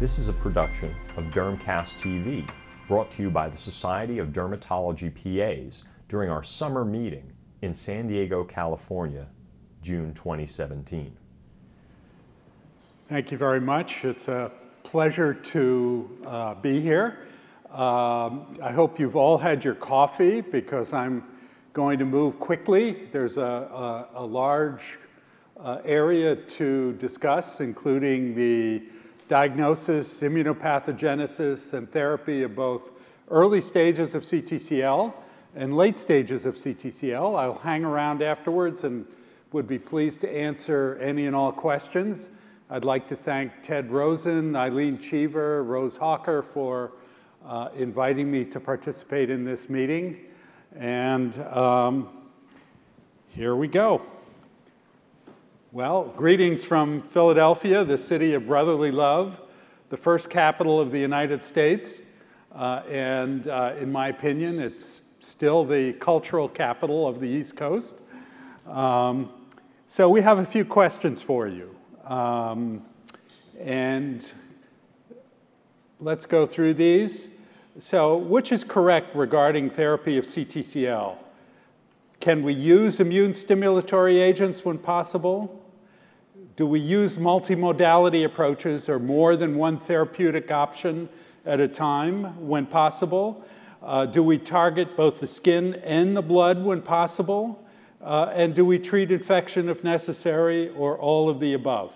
This is a production of Dermcast TV, brought to you by the Society of Dermatology PAs during our summer meeting in San Diego, California, June 2017. Thank you very much. It's a pleasure to uh, be here. Um, I hope you've all had your coffee because I'm going to move quickly. There's a, a, a large uh, area to discuss, including the diagnosis, immunopathogenesis, and therapy of both early stages of CTCL and late stages of CTCL. I'll hang around afterwards and would be pleased to answer any and all questions. I'd like to thank Ted Rosen, Eileen Cheever, Rose Hawker for uh, inviting me to participate in this meeting. And um, here we go. Well, greetings from Philadelphia, the city of brotherly love, the first capital of the United States. Uh, and uh, in my opinion, it's still the cultural capital of the East Coast. Um, so we have a few questions for you. Um, and let's go through these. So, which is correct regarding therapy of CTCL? Can we use immune stimulatory agents when possible? Do we use multimodality approaches or more than one therapeutic option at a time when possible? Uh, do we target both the skin and the blood when possible? Uh, and do we treat infection if necessary or all of the above?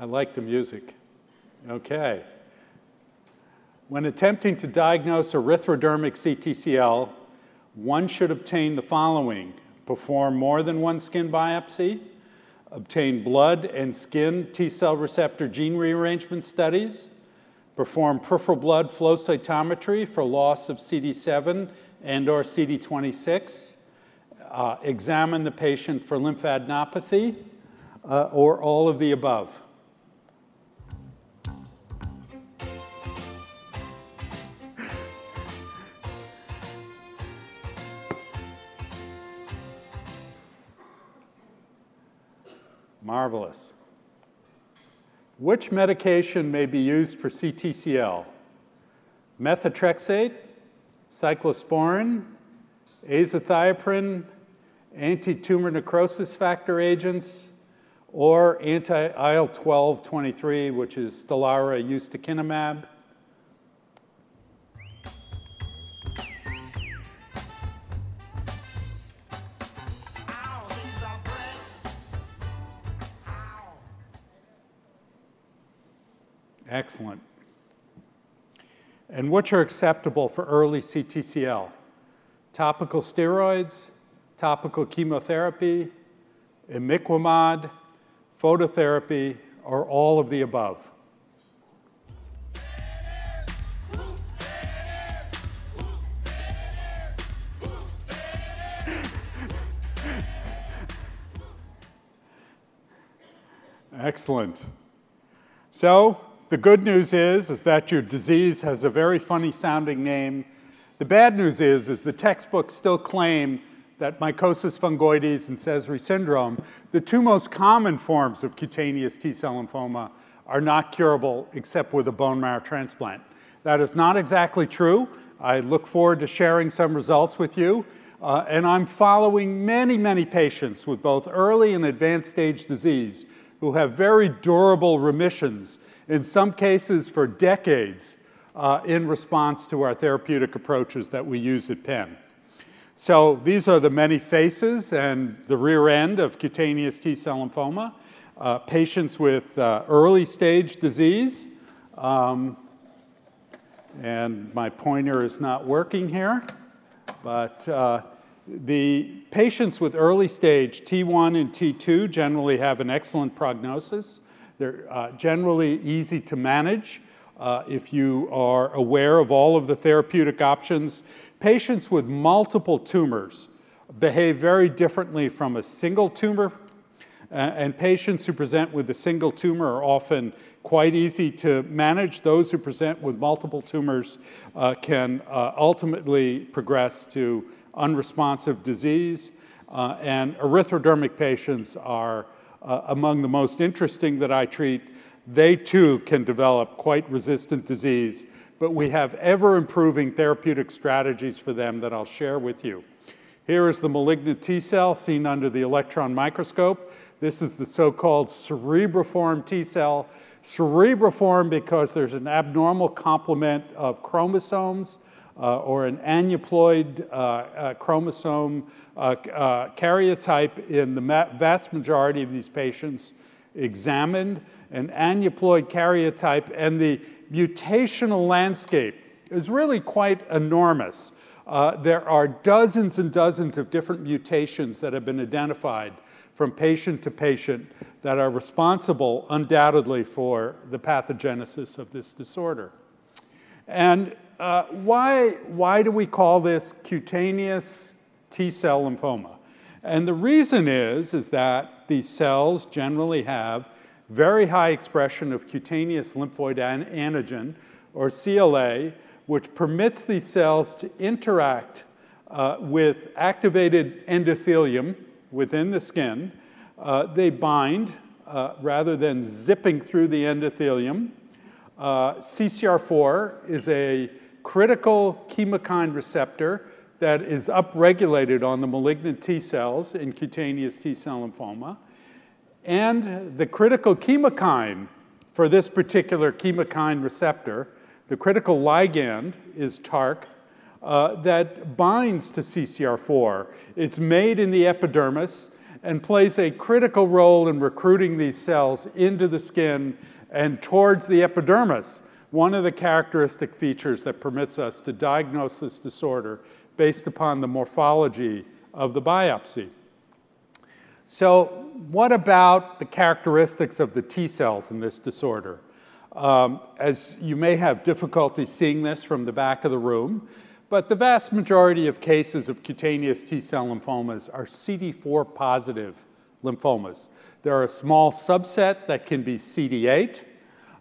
I like the music. Okay. When attempting to diagnose erythrodermic CTCL, one should obtain the following perform more than one skin biopsy, obtain blood and skin T cell receptor gene rearrangement studies, perform peripheral blood flow cytometry for loss of CD7 and or CD26, uh, examine the patient for lymphadenopathy, uh, or all of the above. Marvelous. Which medication may be used for CTCL? Methotrexate, cyclosporin, azathioprine, anti-tumor necrosis factor agents, or anti-IL-12 23, which is Stelara ustekinumab. Excellent. And which are acceptable for early CTCL? Topical steroids, topical chemotherapy, imiquimod, phototherapy, or all of the above? Excellent. So, the good news is, is that your disease has a very funny sounding name. The bad news is, is the textbooks still claim that mycosis fungoides and Sézary syndrome, the two most common forms of cutaneous T-cell lymphoma, are not curable except with a bone marrow transplant. That is not exactly true. I look forward to sharing some results with you. Uh, and I'm following many, many patients with both early and advanced stage disease who have very durable remissions in some cases for decades, uh, in response to our therapeutic approaches that we use at Penn. So these are the many faces and the rear end of cutaneous T cell lymphoma. Uh, patients with uh, early stage disease. Um, and my pointer is not working here, but uh, the patients with early stage T1 and T2 generally have an excellent prognosis. They're uh, generally easy to manage uh, if you are aware of all of the therapeutic options. Patients with multiple tumors behave very differently from a single tumor. and patients who present with a single tumor are often quite easy to manage. Those who present with multiple tumors uh, can uh, ultimately progress to unresponsive disease. Uh, and erythrodermic patients are uh, among the most interesting that I treat. They too can develop quite resistant disease, but we have ever improving therapeutic strategies for them that I'll share with you. Here is the malignant T cell seen under the electron microscope. This is the so-called cerebriform T cell. Cerebriform because there's an abnormal complement of chromosomes uh, or an aneuploid uh, uh, chromosome uh, uh, karyotype in the vast majority of these patients examined, an aneuploid karyotype, and the mutational landscape is really quite enormous. Uh, there are dozens and dozens of different mutations that have been identified from patient to patient that are responsible undoubtedly for the pathogenesis of this disorder. And uh, why, why do we call this cutaneous T cell lymphoma? And the reason is, is that these cells generally have very high expression of cutaneous lymphoid an- antigen, or CLA, which permits these cells to interact uh, with activated endothelium within the skin. Uh, they bind uh, rather than zipping through the endothelium. Uh, CCR4 is a critical chemokine receptor that is upregulated on the malignant T cells in cutaneous T cell lymphoma. And the critical chemokine for this particular chemokine receptor, the critical ligand is TARC, uh, that binds to CCR4. It's made in the epidermis and plays a critical role in recruiting these cells into the skin and towards the epidermis, one of the characteristic features that permits us to diagnose this disorder based upon the morphology of the biopsy. So, what about the characteristics of the T cells in this disorder? Um, as you may have difficulty seeing this from the back of the room, but the vast majority of cases of cutaneous T cell lymphomas are CD4 positive lymphomas. There are a small subset that can be CD8.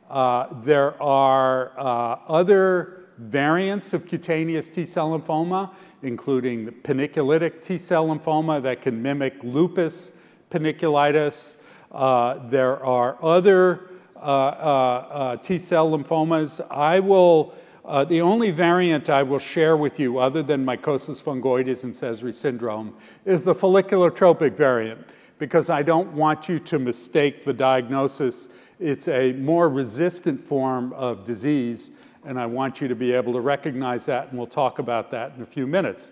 Uh, there are uh, other variants of cutaneous T cell lymphoma, including the panniculitic T cell lymphoma that can mimic lupus panniculitis. Uh, there are other uh, uh, uh, T cell lymphomas. I will uh, the only variant I will share with you, other than mycosis fungoides and Sézary syndrome, is the folliculotropic variant, because I don't want you to mistake the diagnosis. It's a more resistant form of disease, and I want you to be able to recognize that, and we'll talk about that in a few minutes.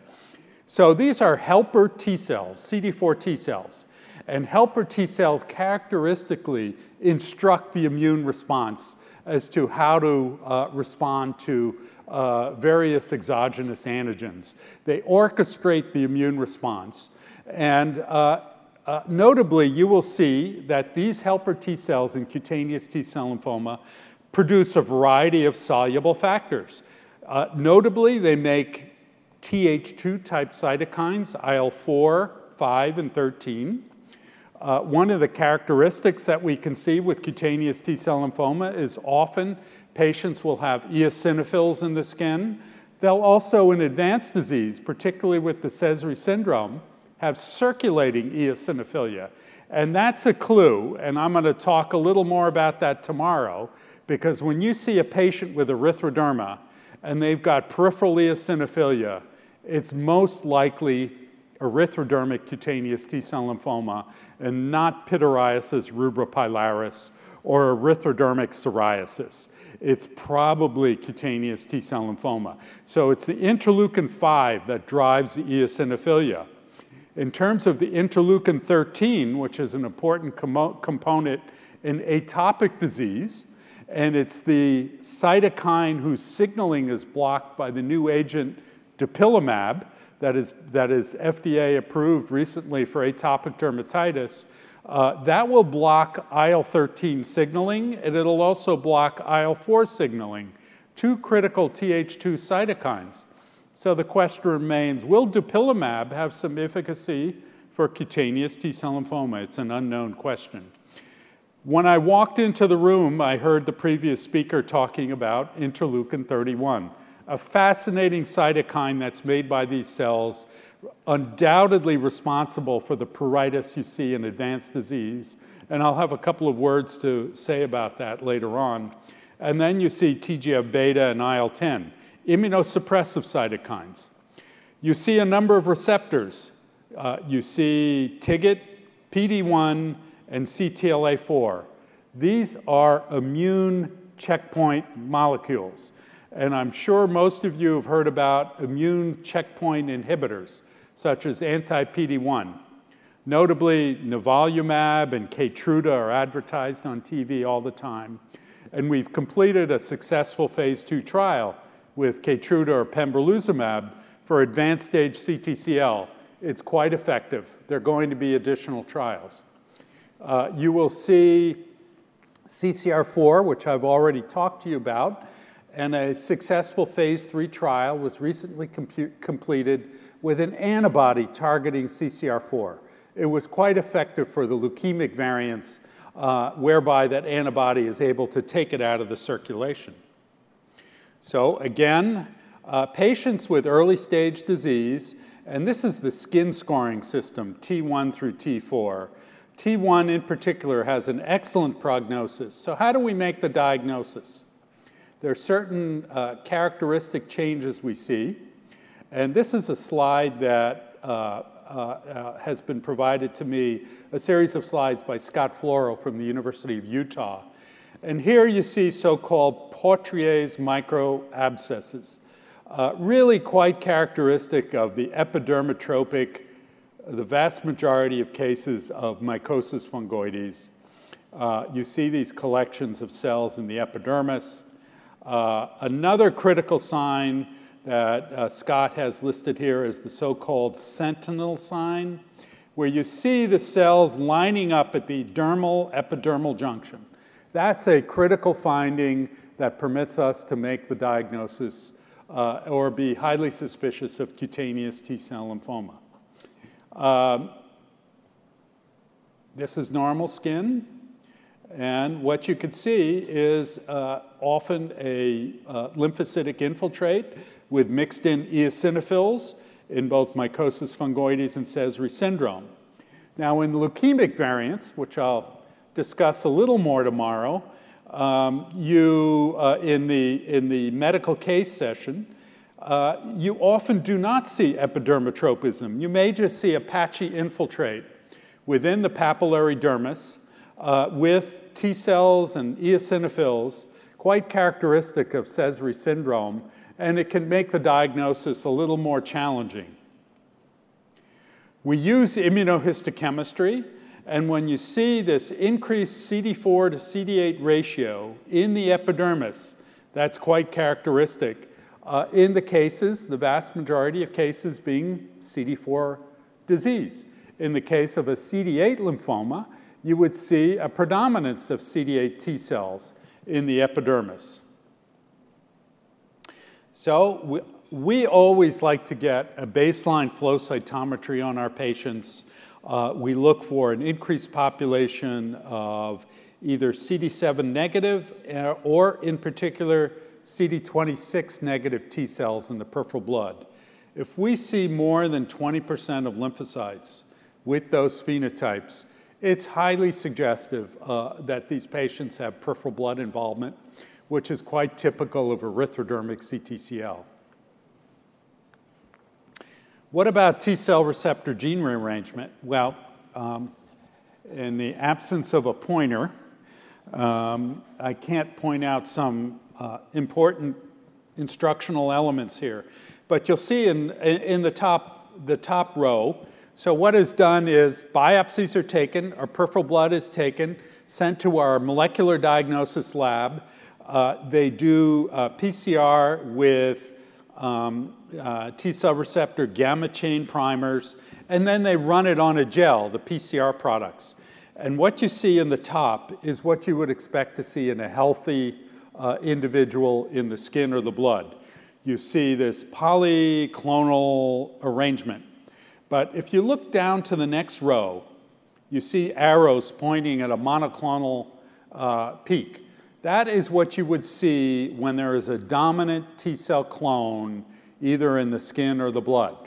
So these are helper T cells, CD4 T cells. And helper T cells characteristically instruct the immune response as to how to uh, respond to uh, various exogenous antigens. They orchestrate the immune response. And uh, uh, notably, you will see that these helper T cells in cutaneous T cell lymphoma produce a variety of soluble factors. Uh, notably, they make Th2 type cytokines, IL 4, 5, and 13. Uh, one of the characteristics that we can see with cutaneous T cell lymphoma is often patients will have eosinophils in the skin. They'll also, in advanced disease, particularly with the Sézary syndrome, have circulating eosinophilia. And that's a clue, and I'm going to talk a little more about that tomorrow, because when you see a patient with erythroderma and they've got peripheral eosinophilia, it's most likely erythrodermic cutaneous T cell lymphoma and not pityriasis rubra or erythrodermic psoriasis. It's probably cutaneous T cell lymphoma. So it's the interleukin 5 that drives the eosinophilia. In terms of the interleukin 13, which is an important com- component in atopic disease, and it's the cytokine whose signaling is blocked by the new agent dupilumab, that is, that is FDA approved recently for atopic dermatitis, uh, that will block IL 13 signaling and it'll also block IL 4 signaling, two critical Th2 cytokines. So the question remains will dupilumab have some efficacy for cutaneous T cell lymphoma. It's an unknown question. When I walked into the room, I heard the previous speaker talking about interleukin 31, a fascinating cytokine that's made by these cells, undoubtedly responsible for the pruritus you see in advanced disease. And I'll have a couple of words to say about that later on. And then you see TGF beta and IL 10, immunosuppressive cytokines. You see a number of receptors. Uh, you see TIGIT, PD1, and CTLA4. These are immune checkpoint molecules. And I'm sure most of you have heard about immune checkpoint inhibitors, such as anti PD1. Notably, nivolumab and Keytruda are advertised on TV all the time. And we've completed a successful phase two trial with Keytruda or pembrolizumab for advanced stage CTCL. It's quite effective. There are going to be additional trials. Uh, you will see CCR4, which I've already talked to you about, and a successful phase three trial was recently completed with an antibody targeting CCR4. It was quite effective for the leukemic variants, uh, whereby that antibody is able to take it out of the circulation. So, again, uh, patients with early stage disease, and this is the skin scoring system, T1 through T4. T1 in particular has an excellent prognosis. So, how do we make the diagnosis? There are certain uh, characteristic changes we see. And this is a slide that uh, uh, uh has been provided to me, a series of slides by Scott Florell from the University of Utah. And here you see so called Pautrier microabscesses, uh, really quite characteristic of the epidermotropic the vast majority of cases of mycosis fungoides, uh, you see these collections of cells in the epidermis. Uh, another critical sign that uh, Scott has listed here is the so-called sentinel sign, where you see the cells lining up at the dermal epidermal junction. That's a critical finding that permits us to make the diagnosis uh, or be highly suspicious of cutaneous T-cell lymphoma. Um, this is normal skin. And what you can see is uh, often a uh, lymphocytic infiltrate with mixed in eosinophils in both mycosis fungoides and Sézary syndrome. Now, in leukemic variants, which I'll discuss a little more tomorrow, um, you, uh, in, the, in the medical case session, uh, you often do not see epidermotropism. You may just see a patchy infiltrate within the papillary dermis uh, with T cells and eosinophils, quite characteristic of Sézary syndrome, and it can make the diagnosis a little more challenging. We use immunohistochemistry, and when you see this increased CD4 to CD8 ratio in the epidermis, that's quite characteristic uh, in the cases, the vast majority of cases being CD4 disease. In the case of a CD8 lymphoma, you would see a predominance of CD8 T cells in the epidermis. So we, we always like to get a baseline flow cytometry on our patients. Uh, we look for an increased population of either CD7 negative uh, or, in particular, CD26 negative T cells in the peripheral blood. If we see more than 20% of lymphocytes with those phenotypes, it's highly suggestive uh, that these patients have peripheral blood involvement, which is quite typical of erythrodermic CTCL. What about T cell receptor gene rearrangement? Well, um, in the absence of a pointer, um, I can't point out some uh, important instructional elements here. But you'll see in, in the, top, the top row, so what is done is biopsies are taken, our peripheral blood is taken, sent to our molecular diagnosis lab. Uh, they do uh, PCR with um, uh, T cell receptor gamma chain primers, and then they run it on a gel, the PCR products. And what you see in the top is what you would expect to see in a healthy uh, individual in the skin or the blood. You see this polyclonal arrangement. But if you look down to the next row, you see arrows pointing at a monoclonal uh, peak. That is what you would see when there is a dominant T cell clone either in the skin or the blood.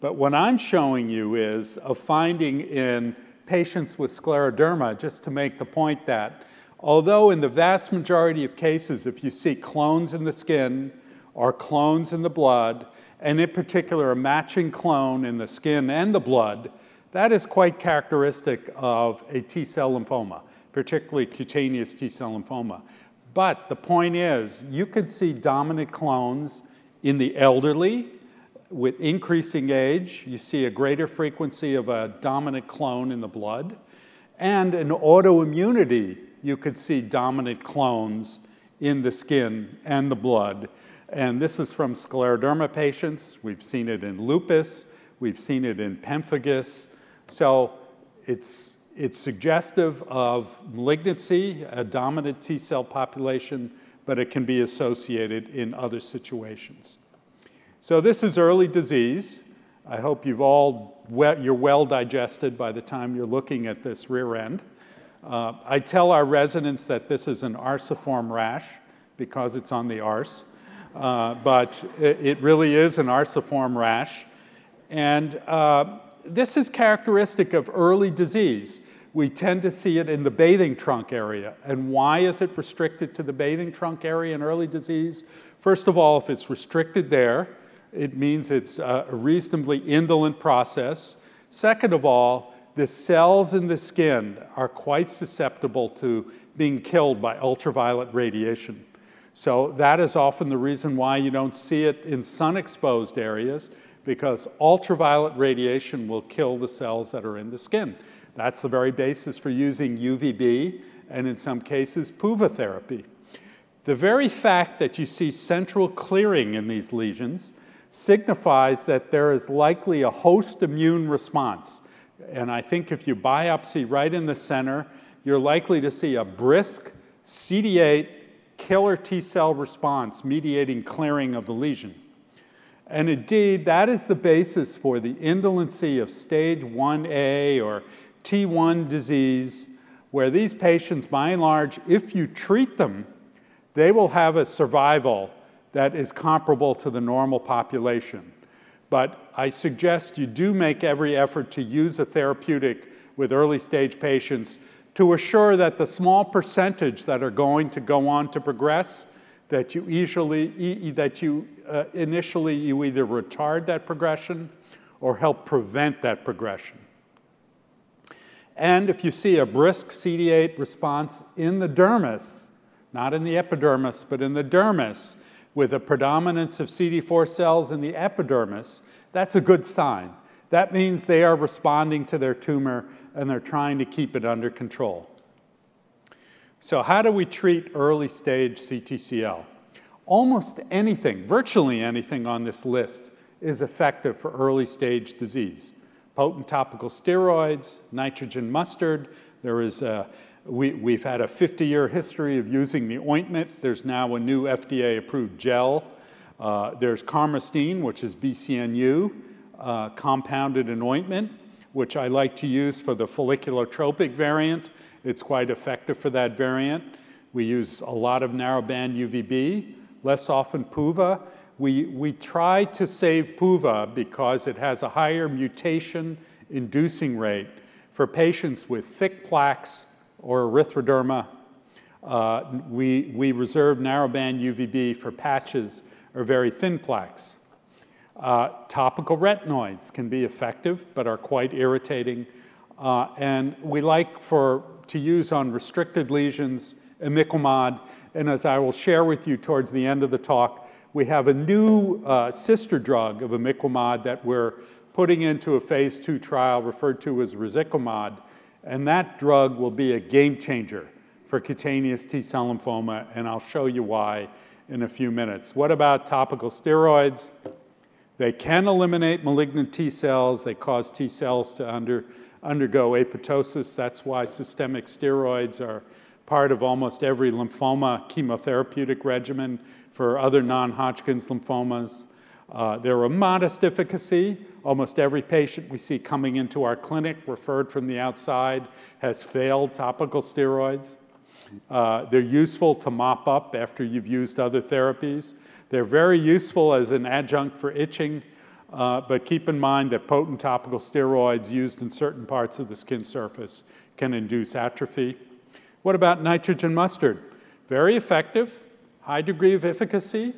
But what I'm showing you is a finding in patients with scleroderma, just to make the point that although in the vast majority of cases, if you see clones in the skin or clones in the blood, and in particular a matching clone in the skin and the blood, that is quite characteristic of a T cell lymphoma, particularly cutaneous T cell lymphoma. But the point is, you could see dominant clones in the elderly with increasing age. You see a greater frequency of a dominant clone in the blood. And in autoimmunity, you could see dominant clones in the skin and the blood. And this is from scleroderma patients. We've seen it in lupus. We've seen it in pemphigus. So it's, it's suggestive of malignancy, a dominant T cell population, but it can be associated in other situations. So this is early disease. I hope you've all you're well digested by the time you're looking at this rear end. Uh, I tell our residents that this is an arsiform rash because it's on the arse, uh, but it, it, really is an arsiform rash. And uh, this is characteristic of early disease. We tend to see it in the bathing trunk area. And why is it restricted to the bathing trunk area in early disease? First of all, if it's restricted there, it means it's a reasonably indolent process. Second of all, the cells in the skin are quite susceptible to being killed by ultraviolet radiation. So that is often the reason why you don't see it in sun exposed areas because ultraviolet radiation will kill the cells that are in the skin. That's the very basis for using UVB and in some cases PUVA therapy. The very fact that you see central clearing in these lesions signifies that there is likely a host immune response. And I think if you biopsy right in the center, you're likely to see a brisk CD8 killer T cell response mediating clearing of the lesion. And indeed, that is the basis for the indolency of stage 1A or T1 disease, where these patients, by and large, if you treat them, they will have a survival that is comparable to the normal population. But I suggest you do make every effort to use a therapeutic with early stage patients to assure that the small percentage that are going to go on to progress that you usually that you uh, initially you either retard that progression or help prevent that progression. And if you see a brisk CD8 response in the dermis, not in the epidermis, but in the dermis, with a predominance of CD4 cells in the epidermis, that's a good sign. That means they are responding to their tumor and they're trying to keep it under control. So, how do we treat early stage CTCL? Almost anything, virtually anything on this list is effective for early stage disease. Potent topical steroids, nitrogen mustard. There is a, we, we've had a 50 year history of using the ointment. There's now a new FDA approved gel. Uh, there's carmustine, which is BCNU, uh, compounded in ointment, which I like to use for the folliculotropic variant it's quite effective for that variant. We use a lot of narrowband UVB, less often PUVA. We, we try to save PUVA because it has a higher mutation inducing rate for patients with thick plaques or erythroderma. Uh, we, we reserve narrowband UVB for patches or very thin plaques. Uh, topical retinoids can be effective but are quite irritating. Uh, and we like for to use on restricted lesions, imiquimod, and as I will share with you towards the end of the talk, we have a new uh, sister drug of imiquimod that we're putting into a phase two trial referred to as resiquimod, and that drug will be a game changer for cutaneous T-cell lymphoma, and I'll show you why in a few minutes. What about topical steroids? They can eliminate malignant T cells. They cause T cells to under, undergo apoptosis. That's why systemic steroids are part of almost every lymphoma chemotherapeutic regimen for other non Hodgkin's lymphomas. Uh, they're a modest efficacy. Almost every patient we see coming into our clinic, referred from the outside, has failed topical steroids. Uh, they're useful to mop up after you've used other therapies. They're very useful as an adjunct for itching, uh, but keep in mind that potent topical steroids used in certain parts of the skin surface can induce atrophy. What about nitrogen mustard? Very effective, high degree of efficacy.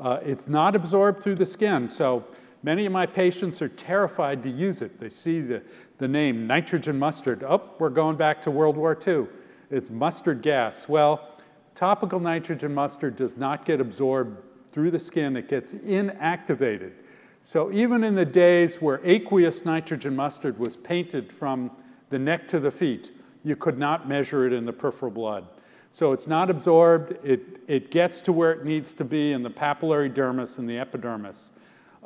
Uh, it's not absorbed through the skin, so many of my patients are terrified to use it. They see the, the name nitrogen mustard. Oh, we're going back to World War II. It's mustard gas. Well, topical nitrogen mustard does not get absorbed through the skin, it gets inactivated. So even in the days where aqueous nitrogen mustard was painted from the neck to the feet, you could not measure it in the peripheral blood. So it's not absorbed, it, it gets to where it needs to be in the papillary dermis and the epidermis.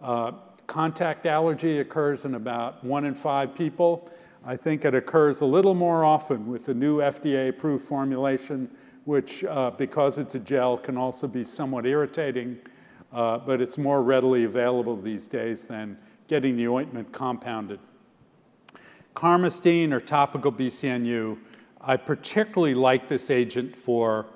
Uh, contact allergy occurs in about one in five people. I think it occurs a little more often with the new FDA approved formulation, which, uh, because it's a gel, can also be somewhat irritating, uh, but it's more readily available these days than getting the ointment compounded. Carmustine or topical BCNU I particularly like this agent for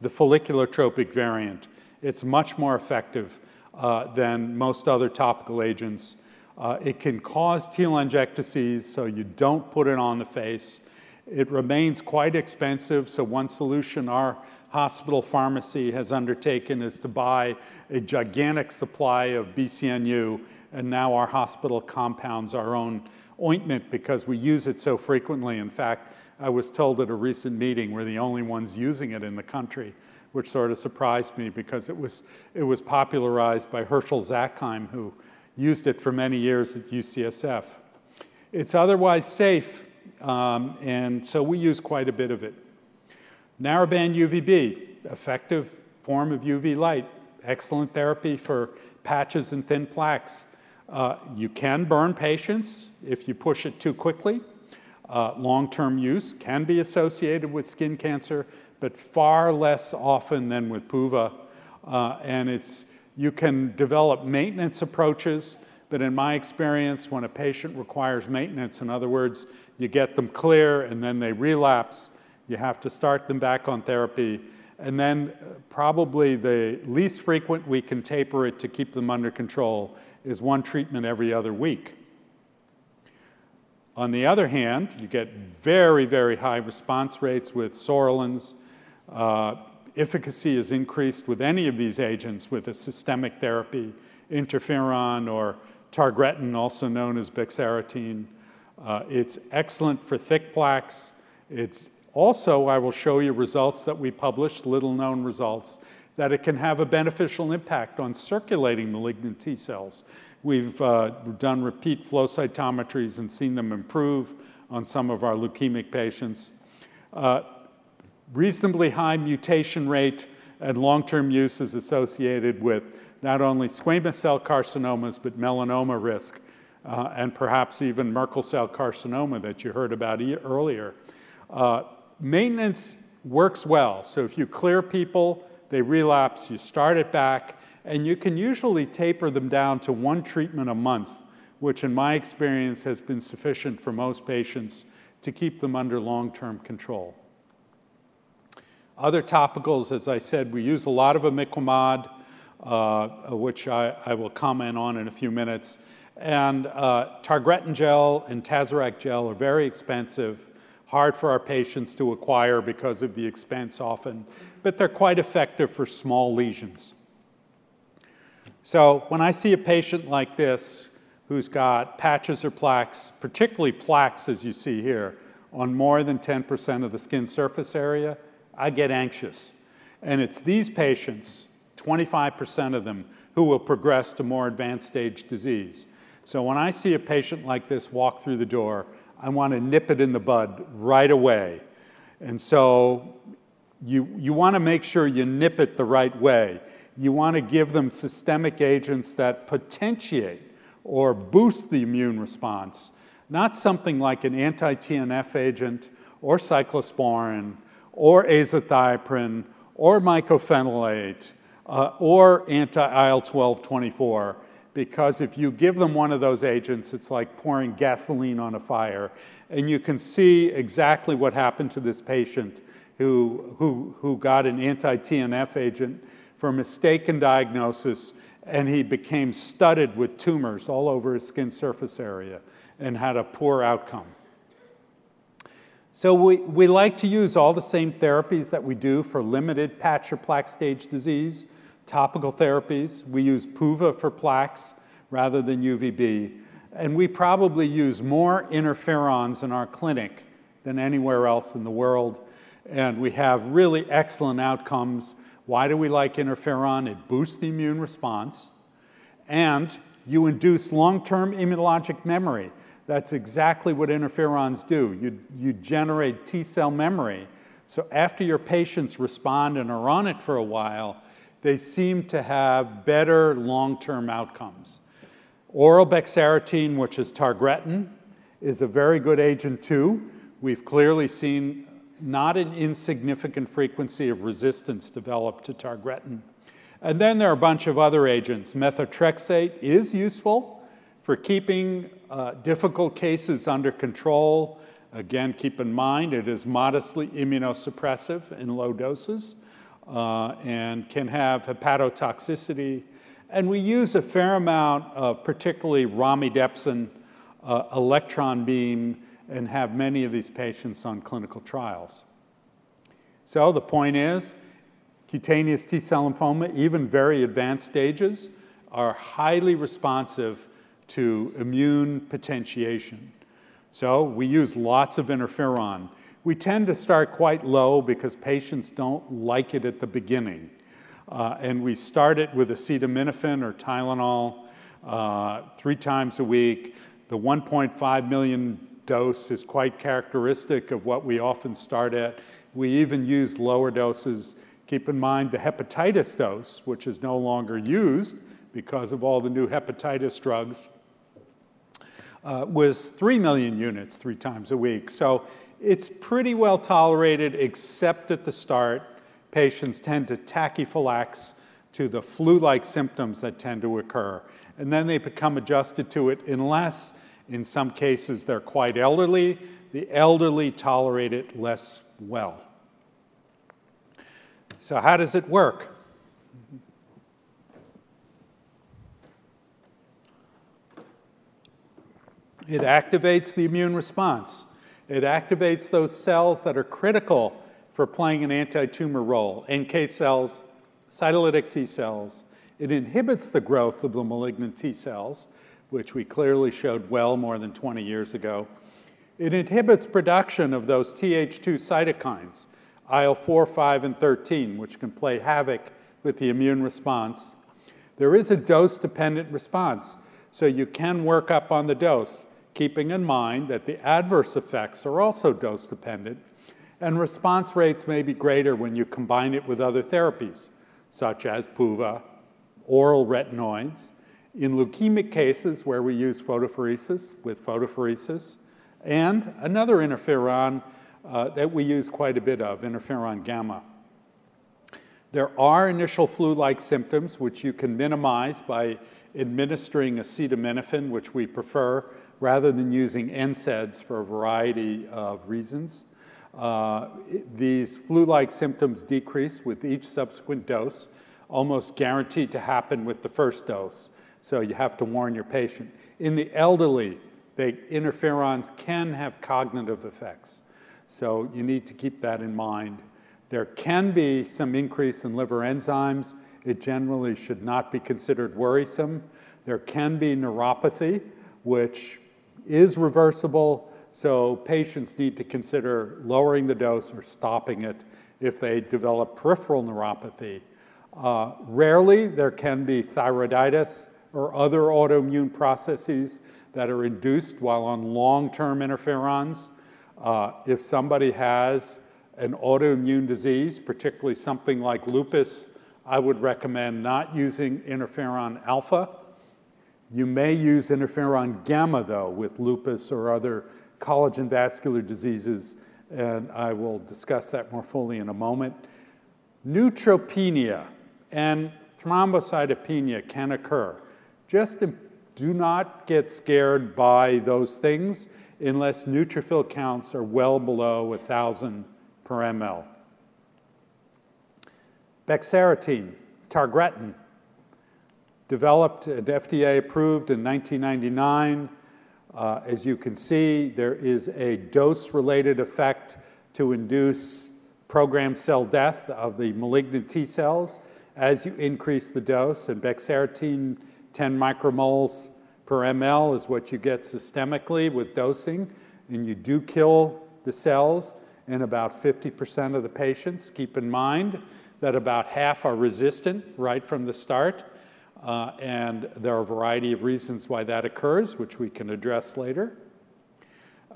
the folliculotropic variant. It's much more effective uh, than most other topical agents. Uh, it can cause telangiectasies, so you don't put it on the face. It remains quite expensive, so one solution our hospital pharmacy has undertaken is to buy a gigantic supply of BCNU, and now our hospital compounds our own ointment because we use it so frequently. In fact, I was told at a recent meeting we're the only ones using it in the country, which sort of surprised me because it was, it was popularized by Herschel Zackheim, who used it for many years at UCSF. It's otherwise safe, um, and so we use quite a bit of it. Narrowband UVB, effective form of UV light, excellent therapy for patches and thin plaques. Uh, you can burn patients if you push it too quickly. Uh, long-term use can be associated with skin cancer, but far less often than with PUVA. Uh, and it's, you can develop maintenance approaches, but in my experience, when a patient requires maintenance, in other words, you get them clear and then they relapse, you have to start them back on therapy. And then uh, probably the least frequent we can taper it to keep them under control is one treatment every other week. On the other hand, you get very, very high response rates with psoralens. Uh, efficacy is increased with any of these agents with a systemic therapy, interferon or targretin, also known as bexarotene. Uh, it's excellent for thick plaques. It's also, I will show you results that we published, little known results, that it can have a beneficial impact on circulating malignant T cells. We've uh, done repeat flow cytometries and seen them improve on some of our leukemic patients. Uh, reasonably high mutation rate and long-term use is associated with not only squamous cell carcinomas, but melanoma risk, uh, and perhaps even Merkel cell carcinoma that you heard about e earlier. Uh, maintenance works well. So if you clear people, they relapse, you start it back, and you can usually taper them down to one treatment a month, which in my experience has been sufficient for most patients to keep them under long-term control. Other topicals, as I said, we use a lot of imiquimod, uh, which I, I, will comment on in a few minutes. And uh, targretin gel and Tazorac gel are very expensive, hard for our patients to acquire because of the expense often, but they're quite effective for small lesions. So when I see a patient like this who's got patches or plaques, particularly plaques as you see here, on more than 10% of the skin surface area, I get anxious. And it's these patients, 25% of them, who will progress to more advanced stage disease. So when I see a patient like this walk through the door, I want to nip it in the bud right away. And so you, you want to make sure you nip it the right way you want to give them systemic agents that potentiate or boost the immune response, not something like an anti-TNF agent or cyclosporin or azathioprine or mycophenolate uh, or anti-IL-12-24. because if you give them one of those agents, it's like pouring gasoline on a fire. And you can see exactly what happened to this patient who, who, who got an anti TNF agent for a mistaken diagnosis, and he became studded with tumors all over his skin surface area and had a poor outcome. So we, we like to use all the same therapies that we do for limited patch or plaque stage disease, topical therapies. We use PUVA for plaques rather than UVB. And we probably use more interferons in our clinic than anywhere else in the world. And we have really excellent outcomes. Why do we like interferon? It boosts the immune response. And you induce long term immunologic memory. That's exactly what interferons do. You, you generate T cell memory. So after your patients respond and are on it for a while, they seem to have better long term outcomes. Oral bexarotene, which is targretin, is a very good agent too. We've clearly seen not an insignificant frequency of resistance developed to targretin. And then there are a bunch of other agents. Methotrexate is useful for keeping uh, difficult cases under control. Again, keep in mind it is modestly immunosuppressive in low doses uh, and can have hepatotoxicity. And we use a fair amount of particularly romidepsin uh, electron beam and have many of these patients on clinical trials. So the point is, cutaneous T cell lymphoma, even very advanced stages, are highly responsive to immune potentiation. So we use lots of interferon. We tend to start quite low because patients don't like it at the beginning. Uh, and we start it with acetaminophen or Tylenol uh, three times a week. The 1.5 million dose is quite characteristic of what we often start at. We even use lower doses. Keep in mind the hepatitis dose, which is no longer used because of all the new hepatitis drugs, uh, was 3 million units three times a week. So it's pretty well tolerated, except at the start. Patients tend to tachyphylax to the flu like symptoms that tend to occur. And then they become adjusted to it unless, in some cases, they're quite elderly. The elderly tolerate it less well. So, how does it work? It activates the immune response. It activates those cells that are critical for playing an anti tumor role NK cells, cytolytic T cells. It inhibits the growth of the malignant T cells, which we clearly showed well more than 20 years ago. It inhibits production of those Th2 cytokines, IL 4, 5, and 13, which can play havoc with the immune response. There is a dose dependent response, so you can work up on the dose keeping in mind that the adverse effects are also dose dependent, and response rates may be greater when you combine it with other therapies, such as PUVA, oral retinoids, in leukemic cases where we use photopheresis with photopheresis, and another interferon uh, that we use quite a bit of, interferon gamma. There are initial flu like symptoms which you can minimize by administering acetaminophen, which we prefer rather than using NSAIDs for a variety of reasons. Uh, these flu-like symptoms decrease with each subsequent dose, almost guaranteed to happen with the first dose. So you have to warn your patient. In the elderly, they, interferons can have cognitive effects. So you need to keep that in mind. There can be some increase in liver enzymes. It generally should not be considered worrisome. There can be neuropathy, which is reversible, so patients need to consider lowering the dose or stopping it if they develop peripheral neuropathy. Uh, rarely, there can be thyroiditis or other autoimmune processes that are induced while on long term interferons. Uh, if somebody has an autoimmune disease, particularly something like lupus, I would recommend not using interferon alpha you may use interferon gamma, though, with lupus or other collagen vascular diseases, and I will discuss that more fully in a moment. Neutropenia and thrombocytopenia can occur. Just do not get scared by those things unless neutrophil counts are well below 1,000 per ml. Bexarotene, targretin, developed and FDA approved in 1999. Uh, as you can see, there is a dose-related effect to induce programmed cell death of the malignant T cells as you increase the dose, and bexarotene 10 micromoles per ml is what you get systemically with dosing, and you do kill the cells in about 50% of the patients. Keep in mind that about half are resistant right from the start, uh, and there are a variety of reasons why that occurs, which we can address later.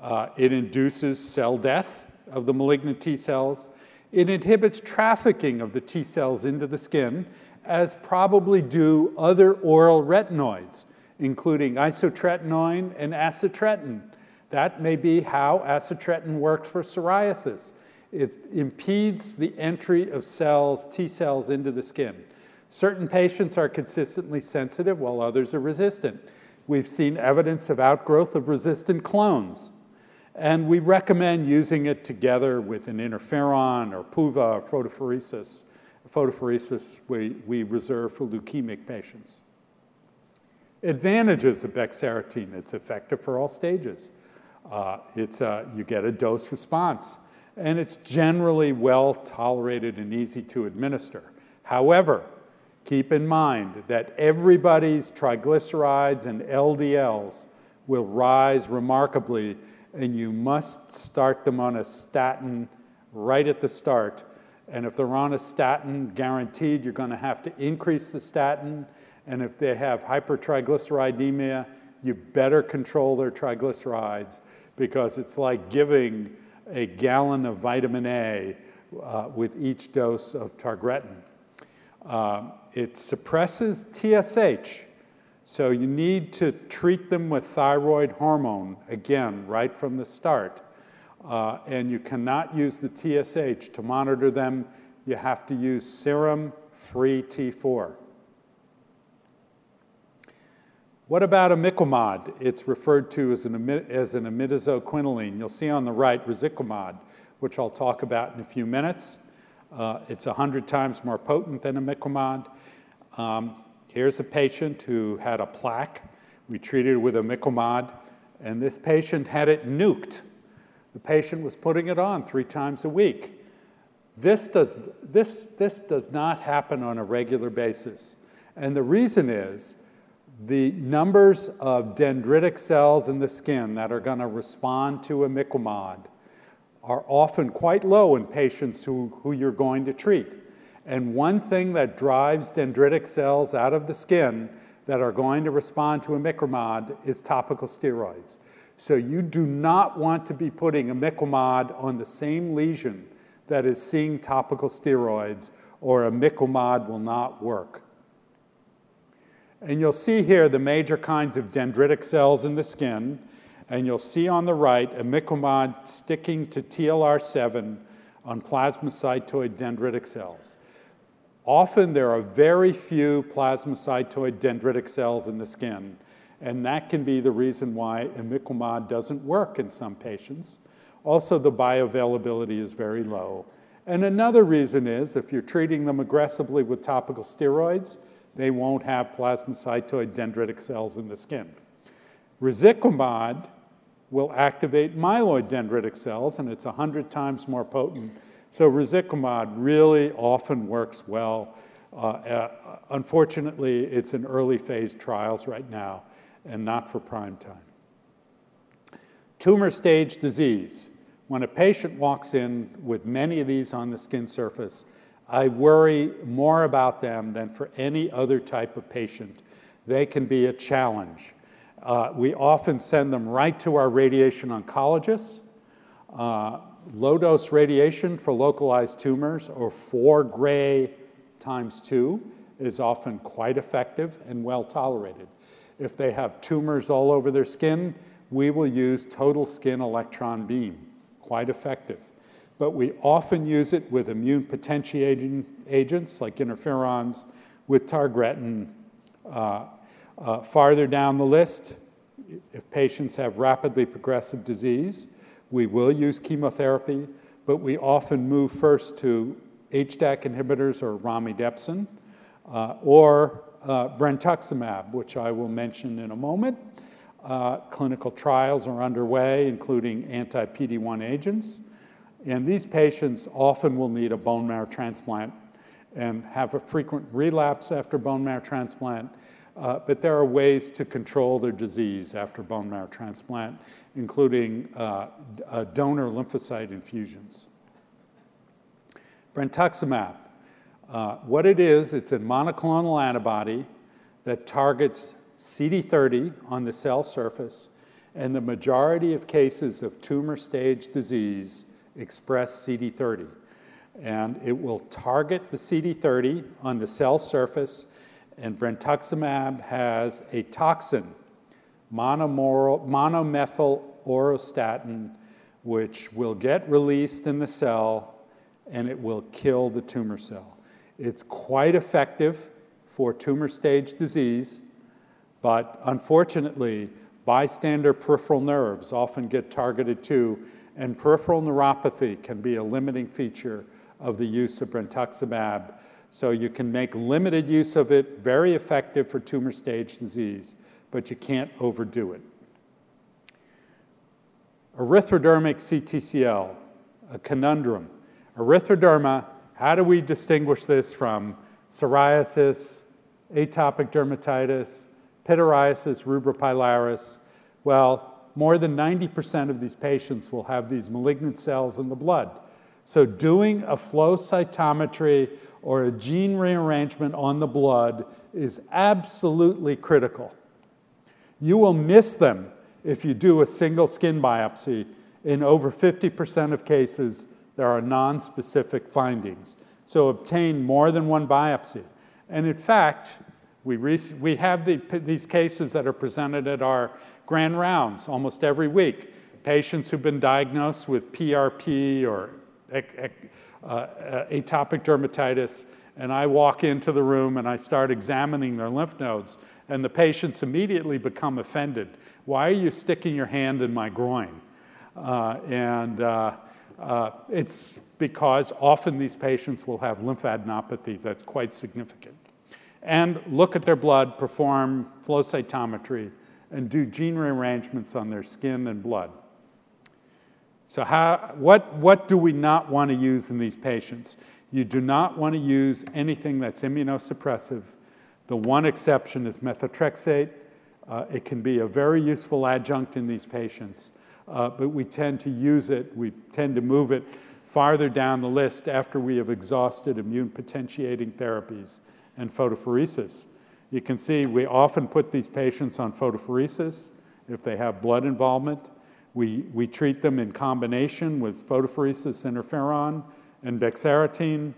Uh, it induces cell death of the malignant T cells. It inhibits trafficking of the T cells into the skin, as probably do other oral retinoids, including isotretinoin and acitretin. That may be how acitretin works for psoriasis. It impedes the entry of cells, T cells, into the skin. Certain patients are consistently sensitive while others are resistant. We've seen evidence of outgrowth of resistant clones. And we recommend using it together with an interferon or PUVA or photopheresis. Photopheresis we, we reserve for leukemic patients. Advantages of bexarotene, it's effective for all stages. Uh, it's, uh, you get a dose response, and it's generally well tolerated and easy to administer. However, keep in mind that everybody's triglycerides and LDLs will rise remarkably, and you must start them on a statin right at the start. And if they're on a statin, guaranteed you're going to have to increase the statin. And if they have hypertriglyceridemia, you better control their triglycerides because it's like giving a gallon of vitamin A uh, with each dose of targretin. Uh, it suppresses TSH, so you need to treat them with thyroid hormone, again, right from the start. Uh, and you cannot use the TSH to monitor them. You have to use serum free T4. What about imiquimod? It's referred to as an, as an imidazoquinoline. You'll see on the right resiquimod, which I'll talk about in a few minutes. Uh, it's 100 times more potent than imiquimod. Um, here's a patient who had a plaque. We treated with imiquimod, and this patient had it nuked. The patient was putting it on three times a week. This does, this, this does not happen on a regular basis. And the reason is the numbers of dendritic cells in the skin that are going to respond to imiquimod are often quite low in patients who, who you're going to treat. And one thing that drives dendritic cells out of the skin that are going to respond to imiquimod is topical steroids. So you do not want to be putting imiquimod on the same lesion that is seeing topical steroids, or imiquimod will not work. And you'll see here the major kinds of dendritic cells in the skin. And you'll see on the right imiquimod sticking to TLR7 on plasmacytoid dendritic cells. Often there are very few plasmacytoid dendritic cells in the skin, and that can be the reason why imiquimod doesn't work in some patients. Also, the bioavailability is very low. And another reason is if you're treating them aggressively with topical steroids, they won't have plasmacytoid dendritic cells in the skin. Resiquimod will activate myeloid dendritic cells, and it's 100 times more potent. So resiquimod really often works well. Uh, uh, unfortunately, it's in early phase trials right now and not for prime time. Tumor stage disease. When a patient walks in with many of these on the skin surface, I worry more about them than for any other type of patient. They can be a challenge. Uh, we often send them right to our radiation oncologists. Uh, low dose radiation for localized tumors, or 4 gray times 2, is often quite effective and well tolerated. If they have tumors all over their skin, we will use total skin electron beam, quite effective but we often use it with immune potentiating agents like interferons, with targretin. Uh, Uh, farther down the list, if patients have rapidly progressive disease, we will use chemotherapy, but we often move first to HDAC inhibitors or romidepsin, uh, or uh, brentuximab, which I will mention in a moment. Uh, clinical trials are underway, including anti-PD-1 agents. And these patients often will need a bone marrow transplant and have a frequent relapse after bone marrow transplant. Uh, but there are ways to control their disease after bone marrow transplant, including uh, uh, donor lymphocyte infusions. Brentuximab, uh, what it is, it's a monoclonal antibody that targets CD30 on the cell surface, and the majority of cases of tumor stage disease express CD30. And it will target the CD30 on the cell surface, and brentuximab has a toxin, monomethyl auristatin, which will get released in the cell and it will kill the tumor cell. It's quite effective for tumor stage disease, but unfortunately, bystander peripheral nerves often get targeted too and peripheral neuropathy can be a limiting feature of the use of brentuximab. So you can make limited use of it, very effective for tumor stage disease, but you can't overdo it. Erythrodermic CTCL, a conundrum. Erythroderma, how do we distinguish this from psoriasis, atopic dermatitis, pityriasis rubra Well, more than 90% of these patients will have these malignant cells in the blood. So, doing a flow cytometry or a gene rearrangement on the blood is absolutely critical. You will miss them if you do a single skin biopsy. In over 50% of cases, there are non-specific findings. So obtain more than one biopsy. And in fact, we, we have the, these cases that are presented at our grand rounds almost every week. Patients who've been diagnosed with PRP or uh, uh, atopic dermatitis, and I walk into the room and I start examining their lymph nodes, and the patients immediately become offended. Why are you sticking your hand in my groin? Uh, and uh, uh, it's because often these patients will have lymphadenopathy that's quite significant. And look at their blood, perform flow cytometry, and do gene rearrangements on their skin and blood. So, how, what, what do we not want to use in these patients? You do not want to use anything that's immunosuppressive. The one exception is methotrexate. Uh, it can be a very useful adjunct in these patients, uh, but we tend to use it, we tend to move it farther down the list after we have exhausted immune potentiating therapies and photopheresis. You can see we often put these patients on photopheresis if they have blood involvement. We, we treat them in combination with photopheresis interferon and bexarotene,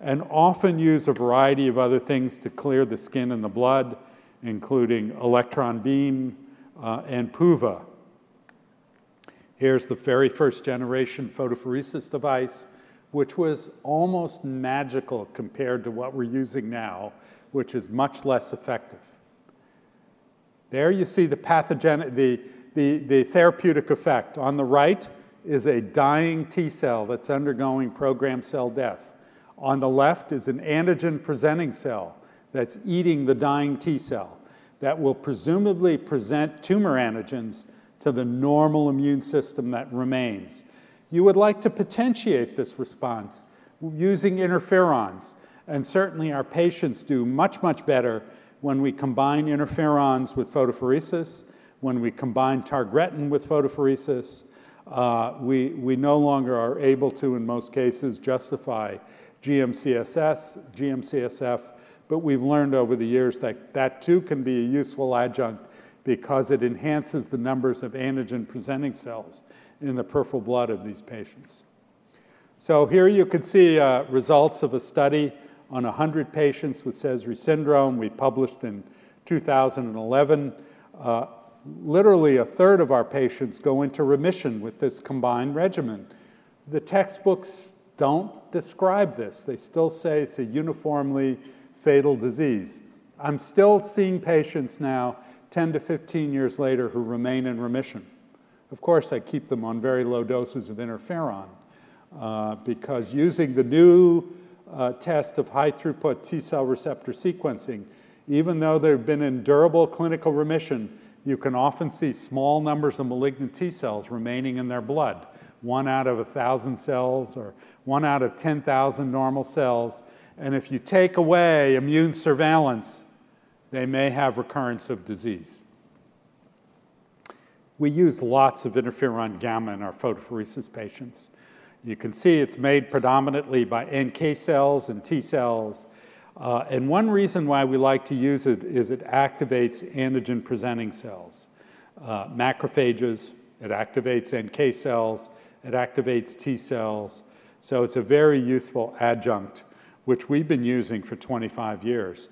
and often use a variety of other things to clear the skin and the blood, including electron beam uh, and PUVA. Here's the very first generation photopheresis device, which was almost magical compared to what we're using now which is much less effective. There you see the pathogenic, the, the, the therapeutic effect. On the right is a dying T cell that's undergoing programmed cell death. On the left is an antigen presenting cell that's eating the dying T cell that will presumably present tumor antigens to the normal immune system that remains. You would like to potentiate this response using interferons and certainly our patients do much, much better when we combine interferons with photopheresis, when we combine targretin with photopheresis. Uh, we, we no longer are able to, in most cases, justify GMCSS, GMCSF, but we've learned over the years that that too can be a useful adjunct because it enhances the numbers of antigen presenting cells in the peripheral blood of these patients. So here you can see uh, results of a study on 100 patients with Sézary syndrome. We published in 2011. Uh, literally a third of our patients go into remission with this combined regimen. The textbooks don't describe this. They still say it's a uniformly fatal disease. I'm still seeing patients now 10 to 15 years later who remain in remission. Of course, I keep them on very low doses of interferon uh, because using the new uh, test of high throughput T cell receptor sequencing, even though they've been in durable clinical remission, you can often see small numbers of malignant T cells remaining in their blood, one out of a thousand cells or one out of 10,000 normal cells. And if you take away immune surveillance, they may have recurrence of disease. We use lots of interferon gamma in our photopheresis patients. You can see it's made predominantly by NK cells and T cells. Uh, and one reason why we like to use it is it activates antigen presenting cells, uh, macrophages, it activates NK cells, it activates T cells. So it's a very useful adjunct, which we've been using for 25 years.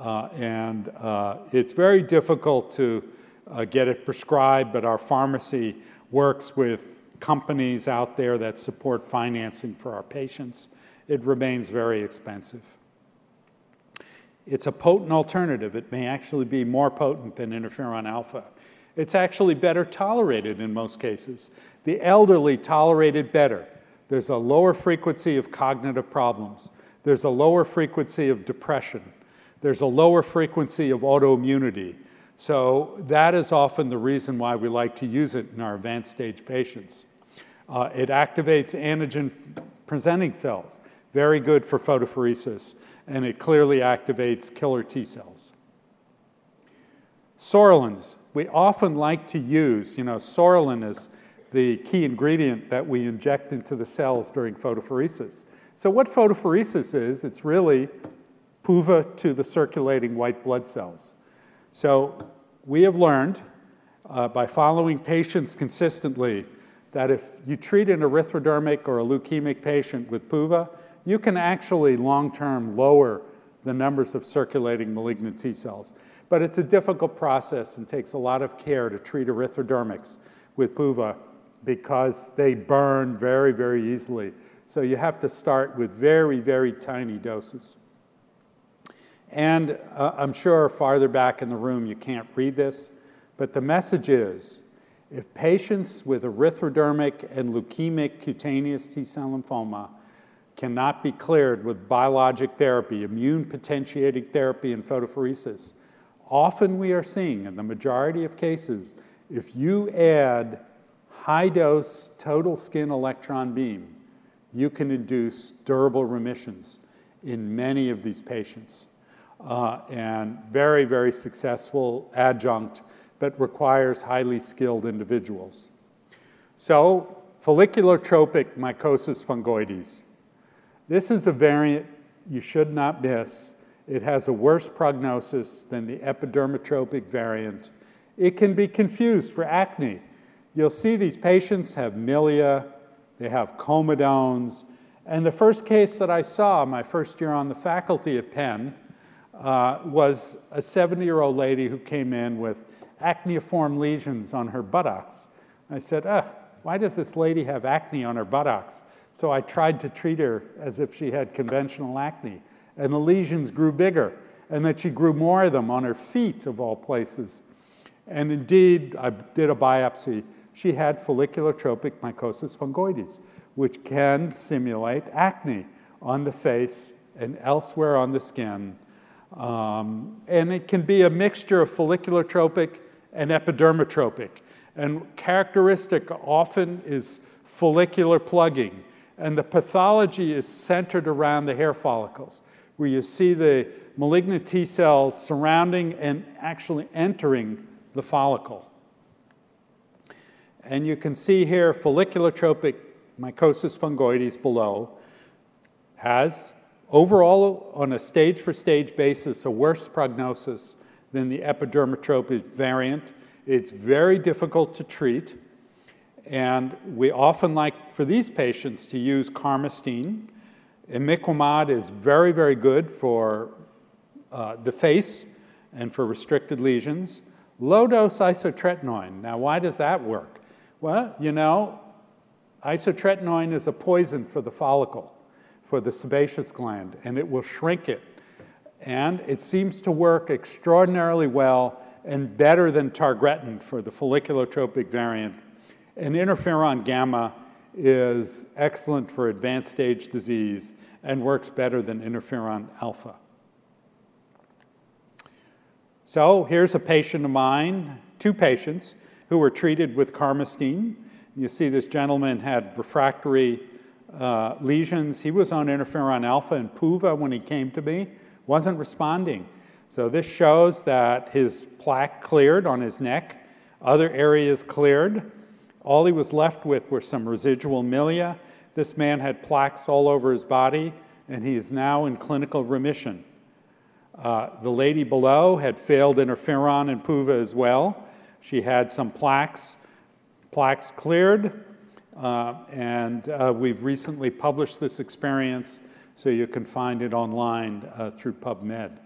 Uh, and uh, it's very difficult to uh, get it prescribed, but our pharmacy works with companies out there that support financing for our patients. It remains very expensive. It's a potent alternative. It may actually be more potent than interferon alpha. It's actually better tolerated in most cases. The elderly tolerate it better. There's a lower frequency of cognitive problems. There's a lower frequency of depression. There's a lower frequency of autoimmunity. So that is often the reason why we like to use it in our advanced stage patients. Uh, it activates antigen presenting cells, very good for photopheresis, and it clearly activates killer T cells. Psoralens, we often like to use, you know, psoralen is the key ingredient that we inject into the cells during photopheresis. So what photopheresis is, it's really PUVA to the circulating white blood cells. So we have learned uh, by following patients consistently that if you treat an erythrodermic or a leukemic patient with PUVA, you can actually long-term lower the numbers of circulating malignant T cells. But it's a difficult process and takes a lot of care to treat erythrodermics with PUVA because they burn very, very easily. So you have to start with very, very tiny doses. And uh, I'm sure farther back in the room you can't read this, but the message is if patients with erythrodermic and leukemic cutaneous T cell lymphoma cannot be cleared with biologic therapy, immune potentiating therapy, and photopheresis, often we are seeing, in the majority of cases, if you add high dose total skin electron beam, you can induce durable remissions in many of these patients. Uh, and very, very successful adjunct but requires highly skilled individuals. So, folliculotropic mycosis fungoides. This is a variant you should not miss. It has a worse prognosis than the epidermotropic variant. It can be confused for acne. You'll see these patients have milia, they have comedones, and the first case that I saw my first year on the faculty at Penn uh, was a 70 year old lady who came in with acneiform lesions on her buttocks. I said, why does this lady have acne on her buttocks? So I tried to treat her as if she had conventional acne. And the lesions grew bigger, and that she grew more of them on her feet, of all places. And indeed, I did a biopsy. She had folliculotropic mycosis fungoides, which can simulate acne on the face and elsewhere on the skin. Um, and it can be a mixture of folliculotropic and epidermotropic. And characteristic often is follicular plugging. And the pathology is centered around the hair follicles, where you see the malignant T cells surrounding and actually entering the follicle. And you can see here folliculotropic mycosis fungoides below has overall, on a stage for stage basis, a worse prognosis than the epidermotropic variant. It's very difficult to treat. And we often like for these patients to use carmustine. Imiquimod is very, very good for uh, the face and for restricted lesions. Low dose isotretinoin. Now, why does that work? Well, you know, isotretinoin is a poison for the follicle, for the sebaceous gland, and it will shrink it And it seems to work extraordinarily well and better than targretin for the folliculotropic variant. And interferon gamma is excellent for advanced stage disease and works better than interferon alpha. So here's a patient of mine, two patients, who were treated with carmustine. You see this gentleman had refractory uh, lesions. He was on interferon alpha and PUVA when he came to me, wasn't responding. So this shows that his plaque cleared on his neck, other areas cleared. All he was left with were some residual milia. This man had plaques all over his body, and he is now in clinical remission. Uh, the lady below had failed interferon and PUVA as well. She had some plaques, plaques cleared, and uh, we've recently published this experience so you can find it online uh, through PubMed.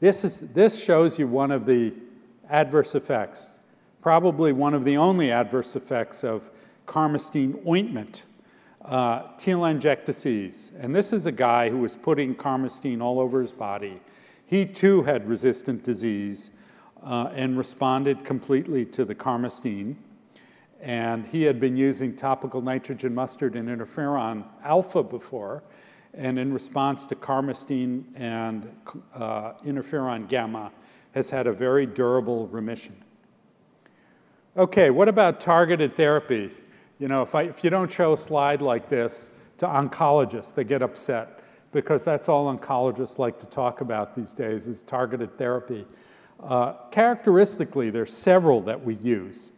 This, is, this shows you one of the adverse effects, probably one of the only adverse effects of carmustine ointment uh, telangiectasias. And this is a guy who was putting carmustine all over his body. He too had resistant disease uh, and responded completely to the carmustine. And he had been using topical nitrogen mustard and interferon alpha before. And in response to carmustine and uh, interferon gamma, has had a very durable remission. Okay, what about targeted therapy? You know, if, I, if you don't show a slide like this to oncologists, they get upset because that's all oncologists like to talk about these days is targeted therapy. Uh, characteristically, there's several that we use.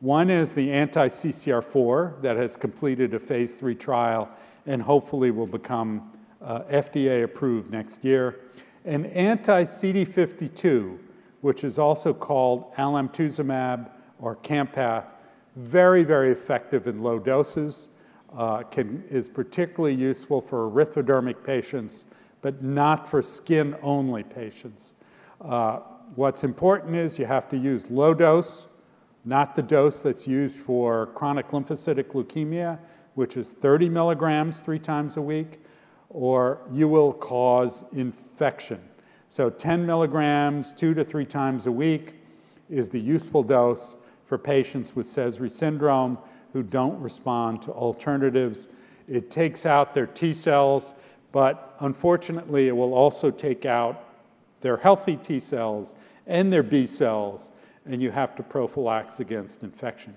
One is the anti-CCR4 that has completed a phase three trial and hopefully will become uh, FDA approved next year. And anti-CD52, which is also called alemtuzumab or Campath, very, very effective in low doses, uh, can, is particularly useful for erythrodermic patients, but not for skin-only patients. Uh, what's important is you have to use low dose, not the dose that's used for chronic lymphocytic leukemia, which is 30 milligrams three times a week, or you will cause infection. So 10 milligrams two to three times a week is the useful dose for patients with Sézary syndrome who don't respond to alternatives. It takes out their T cells, but unfortunately, it will also take out their healthy T cells and their B cells, and you have to prophylax against infection.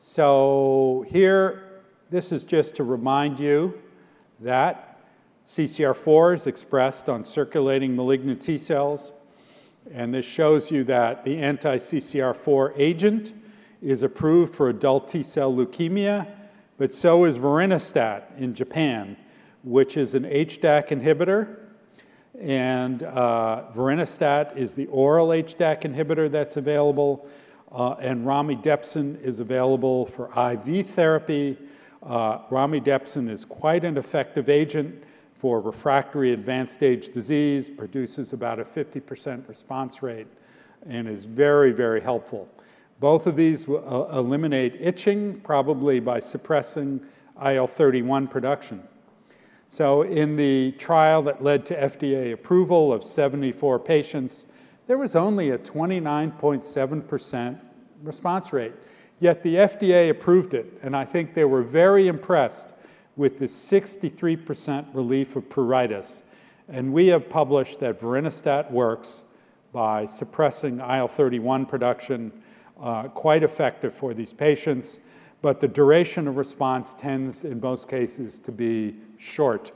So, here, this is just to remind you that CCR4 is expressed on circulating malignant T cells. And this shows you that the anti CCR4 agent is approved for adult T cell leukemia, but so is vorinostat in Japan, which is an HDAC inhibitor. And uh, is the oral HDAC inhibitor that's available, uh, and romidepsin is available for IV therapy. Uh, romidepsin is quite an effective agent for refractory advanced stage disease, produces about a 50% response rate, and is very, very helpful. Both of these will uh, eliminate itching, probably by suppressing IL 31 production. So, in the trial that led to FDA approval of 74 patients, there was only a 29.7% response rate. Yet the FDA approved it, and I think they were very impressed with the 63% relief of pruritus. And we have published that vorinostat works by suppressing IL 31 production, uh, quite effective for these patients. But the duration of response tends, in most cases, to be short,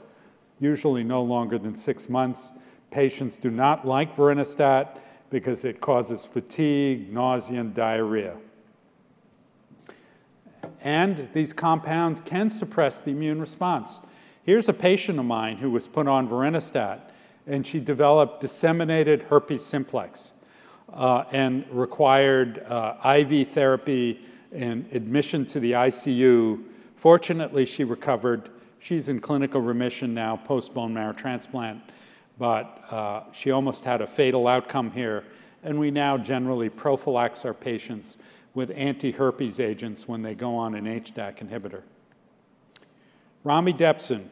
usually no longer than six months. Patients do not like vorinostat because it causes fatigue, nausea, and diarrhea. And these compounds can suppress the immune response. Here's a patient of mine who was put on vorinostat, and she developed disseminated herpes simplex uh, and required uh, IV therapy and admission to the ICU. Fortunately, she recovered. She's in clinical remission now post bone marrow transplant, but uh, she almost had a fatal outcome here. And we now generally prophylax our patients with anti-herpes agents when they go on an HDAC inhibitor. Romidepsin,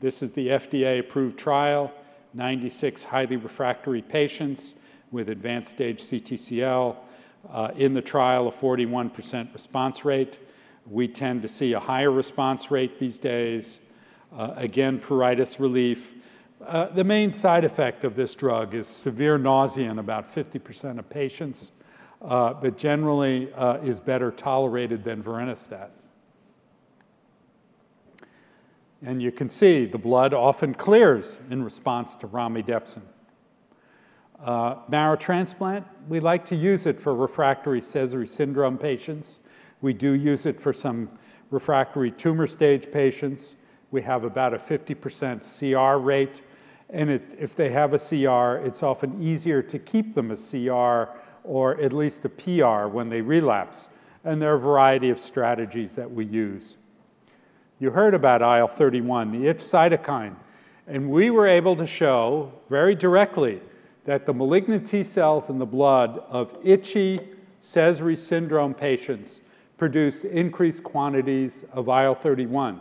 This is the FDA-approved trial, 96 highly refractory patients with advanced stage CTCL. Uh, in the trial, a 41% response rate. We tend to see a higher response rate these days. Uh, again, pruritus relief. Uh, the main side effect of this drug is severe nausea in about 50% of patients, uh, but generally uh, is better tolerated than vorinostat. And you can see the blood often clears in response to romidepsin. Uh, marrow transplant, we like to use it for refractory Sézary syndrome patients. We do use it for some refractory tumor stage patients. We have about a 50% CR rate. And if they have a CR, it's often easier to keep them a CR or at least a PR when they relapse. And there are a variety of strategies that we use. You heard about IL 31, the itch cytokine. And we were able to show very directly that the malignant T cells in the blood of itchy Sézary syndrome patients produce increased quantities of IL 31.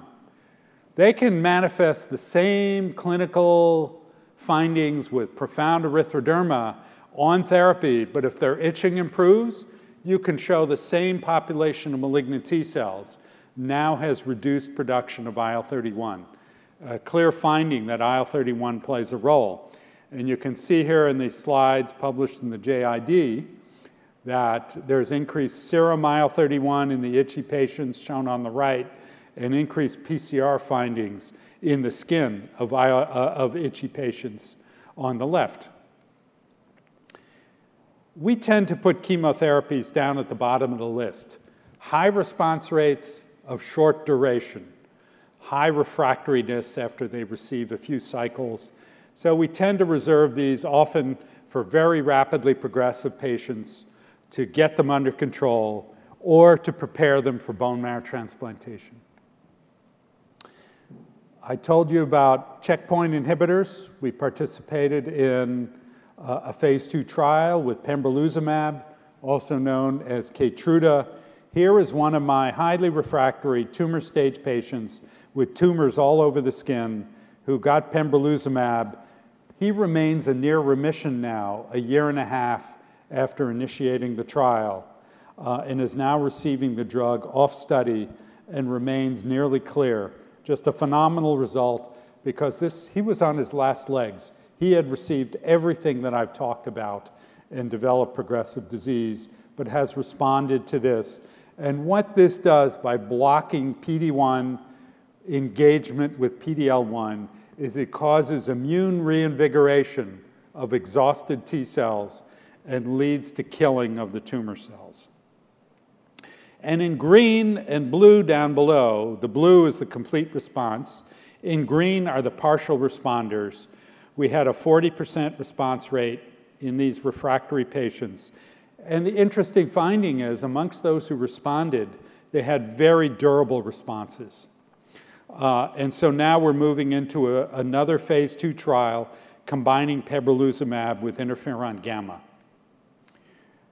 They can manifest the same clinical findings with profound erythroderma on therapy, but if their itching improves, you can show the same population of malignant T cells now has reduced production of IL 31. A clear finding that IL 31 plays a role. And you can see here in these slides published in the JID that there's increased serum IL-31 in the itchy patients shown on the right and increased PCR findings in the skin of, uh, of itchy patients on the left. We tend to put chemotherapies down at the bottom of the list. High response rates of short duration, high refractoriness after they receive a few cycles, so we tend to reserve these often for very rapidly progressive patients to get them under control or to prepare them for bone marrow transplantation. I told you about checkpoint inhibitors. We participated in uh, a phase two trial with pembrolizumab, also known as Keytruda. Here is one of my highly refractory tumor stage patients with tumors all over the skin who got pembrolizumab he remains a near remission now, a year and a half after initiating the trial, uh, and is now receiving the drug off study and remains nearly clear. Just a phenomenal result because this, he was on his last legs. He had received everything that I've talked about and developed progressive disease, but has responded to this. And what this does by blocking PD1 engagement with PD-L1 is it causes immune reinvigoration of exhausted T cells and leads to killing of the tumor cells. And in green and blue down below, the blue is the complete response. In green are the partial responders. We had a 40% response rate in these refractory patients. And the interesting finding is amongst those who responded, they had very durable responses. Uh, and so now we're moving into a, another phase two trial combining pembrolizumab with interferon gamma.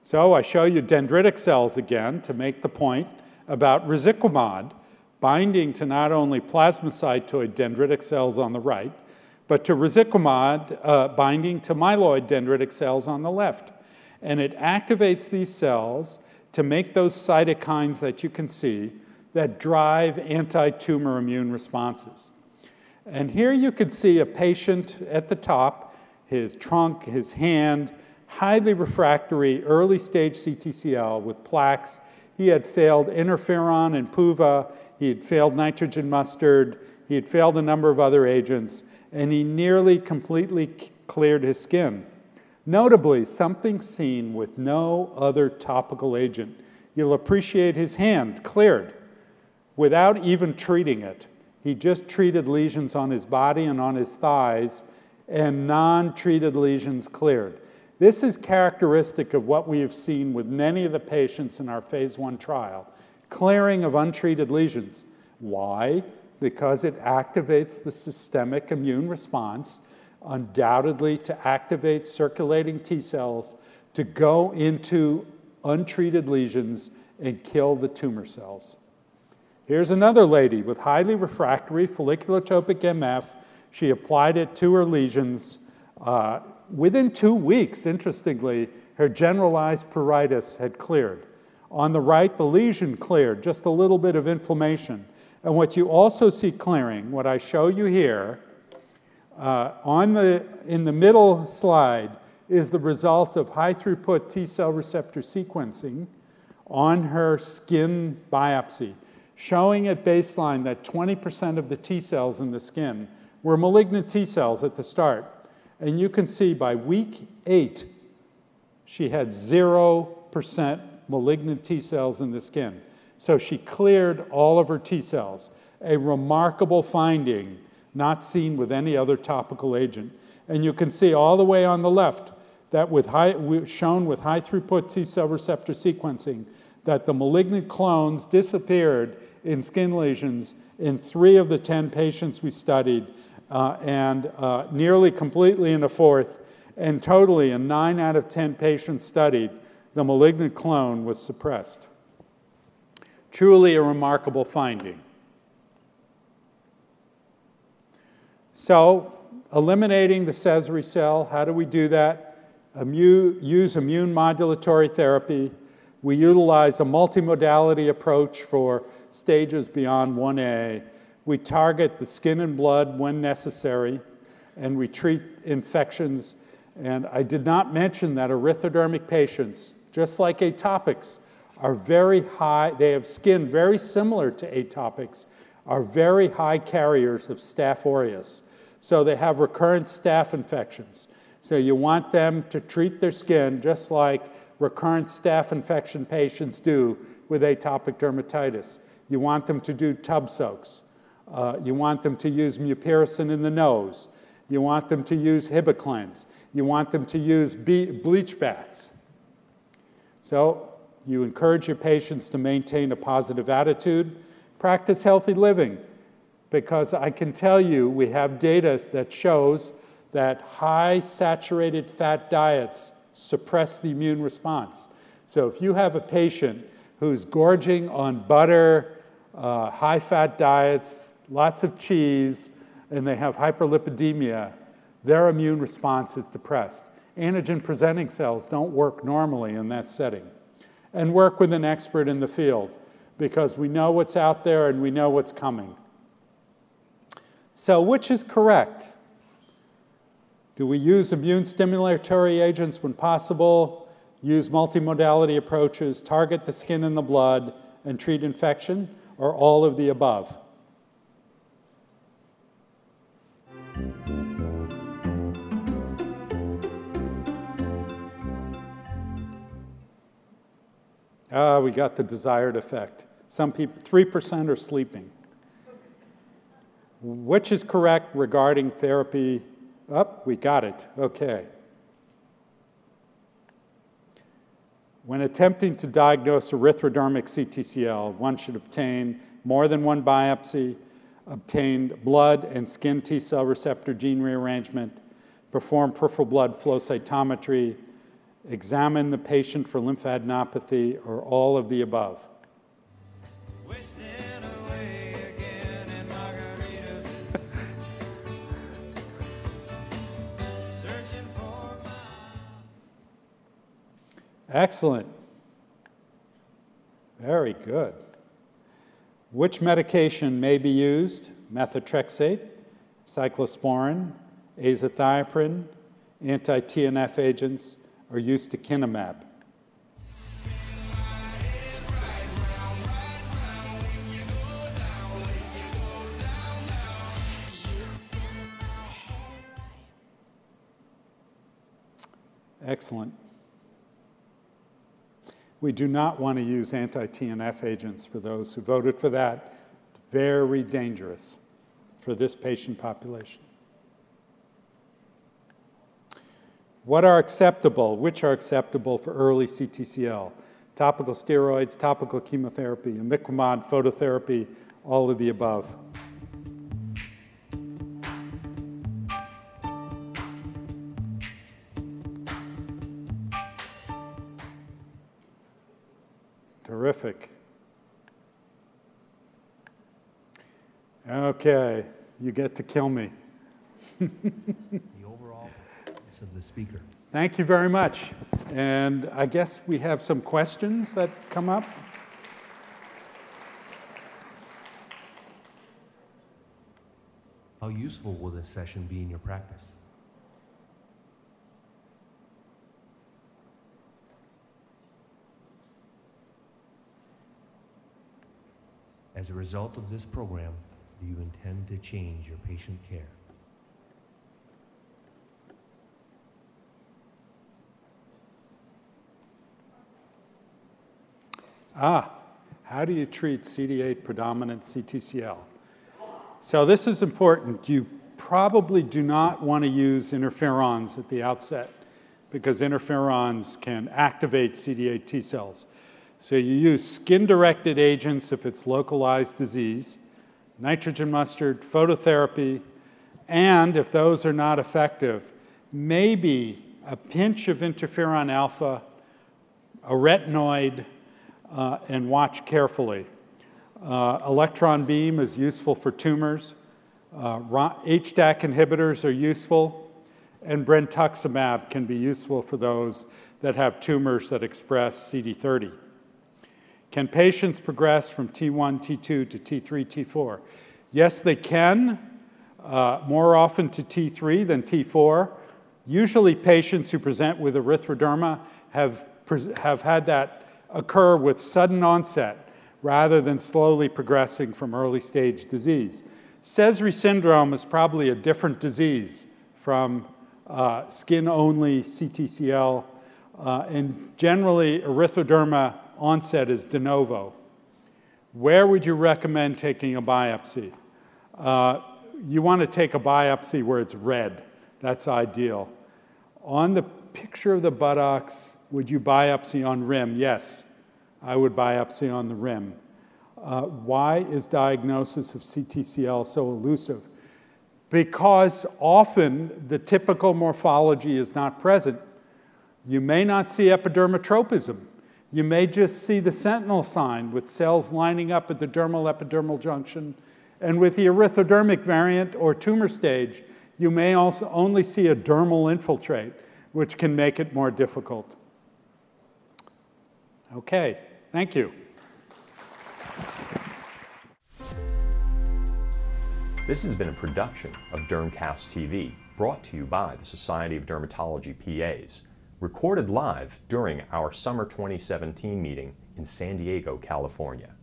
So I show you dendritic cells again to make the point about resiquimod binding to not only plasmacytoid dendritic cells on the right, but to resiquimod uh, binding to myeloid dendritic cells on the left. And it activates these cells to make those cytokines that you can see that drive anti-tumor immune responses. And here you can see a patient at the top, his trunk, his hand, highly refractory early stage CTCL with plaques. He had failed interferon and PUVA, he had failed nitrogen mustard, he had failed a number of other agents, and he nearly completely cleared his skin. Notably, something seen with no other topical agent. You'll appreciate his hand cleared without even treating it. He just treated lesions on his body and on his thighs, and non treated lesions cleared. This is characteristic of what we have seen with many of the patients in our phase one trial clearing of untreated lesions. Why? Because it activates the systemic immune response, undoubtedly to activate circulating T cells to go into untreated lesions and kill the tumor cells. Here's another lady with highly refractory folliculotropic MF She applied it to her lesions. Uh, within two weeks, interestingly, her generalized pruritus had cleared. On the right, the lesion cleared, just a little bit of inflammation. And what you also see clearing, what I show you here, uh, on the, in the middle slide is the result of high throughput T cell receptor sequencing on her skin biopsy, showing at baseline that 20% of the T cells in the skin were malignant T cells at the start. And you can see by week eight, she had 0% malignant T cells in the skin. So she cleared all of her T cells, a remarkable finding not seen with any other topical agent. And you can see all the way on the left that with high, shown with high throughput T cell receptor sequencing, that the malignant clones disappeared in skin lesions in three of the 10 patients we studied, uh, and uh, nearly completely in a fourth, and totally in nine out of 10 patients studied, the malignant clone was suppressed. Truly a remarkable finding. So, eliminating the Sézary cell, how do we do that? Immune, use immune modulatory therapy. We utilize a multimodality approach for stages beyond 1A. We target the skin and blood when necessary, and we treat infections. And I did not mention that erythrodermic patients, just like atopics, are very high, they have skin very similar to atopics, are very high carriers of Staph aureus. So they have recurrent staph infections. So you want them to treat their skin just like recurrent staph infection patients do with atopic dermatitis. You want them to do tub soaks. Uh, you want them to use mupirocin in the nose. You want them to use Hibiclens. You want them to use bleach baths. So you encourage your patients to maintain a positive attitude, practice healthy living, because I can tell you we have data that shows that high saturated fat diets suppress the immune response. So if you have a patient who's gorging on butter, uh, high fat diets, lots of cheese, and they have hyperlipidemia, their immune response is depressed. Antigen presenting cells don't work normally in that setting. And work with an expert in the field because we know what's out there and we know what's coming. So, which is correct? Do we use immune stimulatory agents when possible, use multimodality approaches, target the skin and the blood, and treat infection, or all of the above? Ah, we got the desired effect. Some people, 3% are sleeping. Which is correct regarding therapy? Up, oh, we got it. Okay. When attempting to diagnose erythrodermic CTCL, one should obtain more than one biopsy, obtain blood and skin T cell receptor gene rearrangement, perform peripheral blood flow cytometry, examine the patient for lymphadenopathy, or all of the above. Excellent. Very good. Which medication may be used? Methotrexate, cyclosporin, azathioprine, anti TNF agents, or ustekinumab. Excellent. We do not want to use anti TNF agents for those who voted for that. Very dangerous for this patient population. What are acceptable? Which are acceptable for early CTCL? Topical steroids, topical chemotherapy, imiquimod, phototherapy, all of the above. Okay, you get to kill me. the overall of the speaker. Thank you very much. And I guess we have some questions that come up. How useful will this session be in your practice? As a result of this program, do you intend to change your patient care? Ah, how do you treat CD8 predominant CTCL? So this is important. You probably do not want to use interferons at the outset because interferons can activate CD8 T cells. So you use skin-directed agents if it's localized disease, nitrogen mustard, phototherapy, and if those are not effective, maybe a pinch of interferon alpha, a retinoid, uh, and watch carefully. Uh, electron beam is useful for tumors. Uh, HDAC inhibitors are useful, and brentuximab can be useful for those that have tumors that express CD30. Can patients progress from T1, T2 to T3, T4? Yes, they can, uh, more often to T3 than T4. Usually, patients who present with erythroderma have, have had that occur with sudden onset rather than slowly progressing from early stage disease. Sézary syndrome is probably a different disease from uh, skin only CTCL, uh, and generally, erythroderma onset is de novo. Where would you recommend taking a biopsy? Uh, you want to take a biopsy where it's red. That's ideal. On the picture of the buttocks, would you biopsy on rim? Yes, I would biopsy on the rim. Uh, why is diagnosis of CTCL so elusive? Because often the typical morphology is not present. You may not see epidermotropism. You may just see the sentinel sign with cells lining up at the dermal epidermal junction. And with the erythrodermic variant or tumor stage, you may also only see a dermal infiltrate, which can make it more difficult. Okay, thank you. This has been a production of Dermcast TV, brought to you by the Society of Dermatology PAs, recorded live during our summer 2017 meeting in San Diego, California.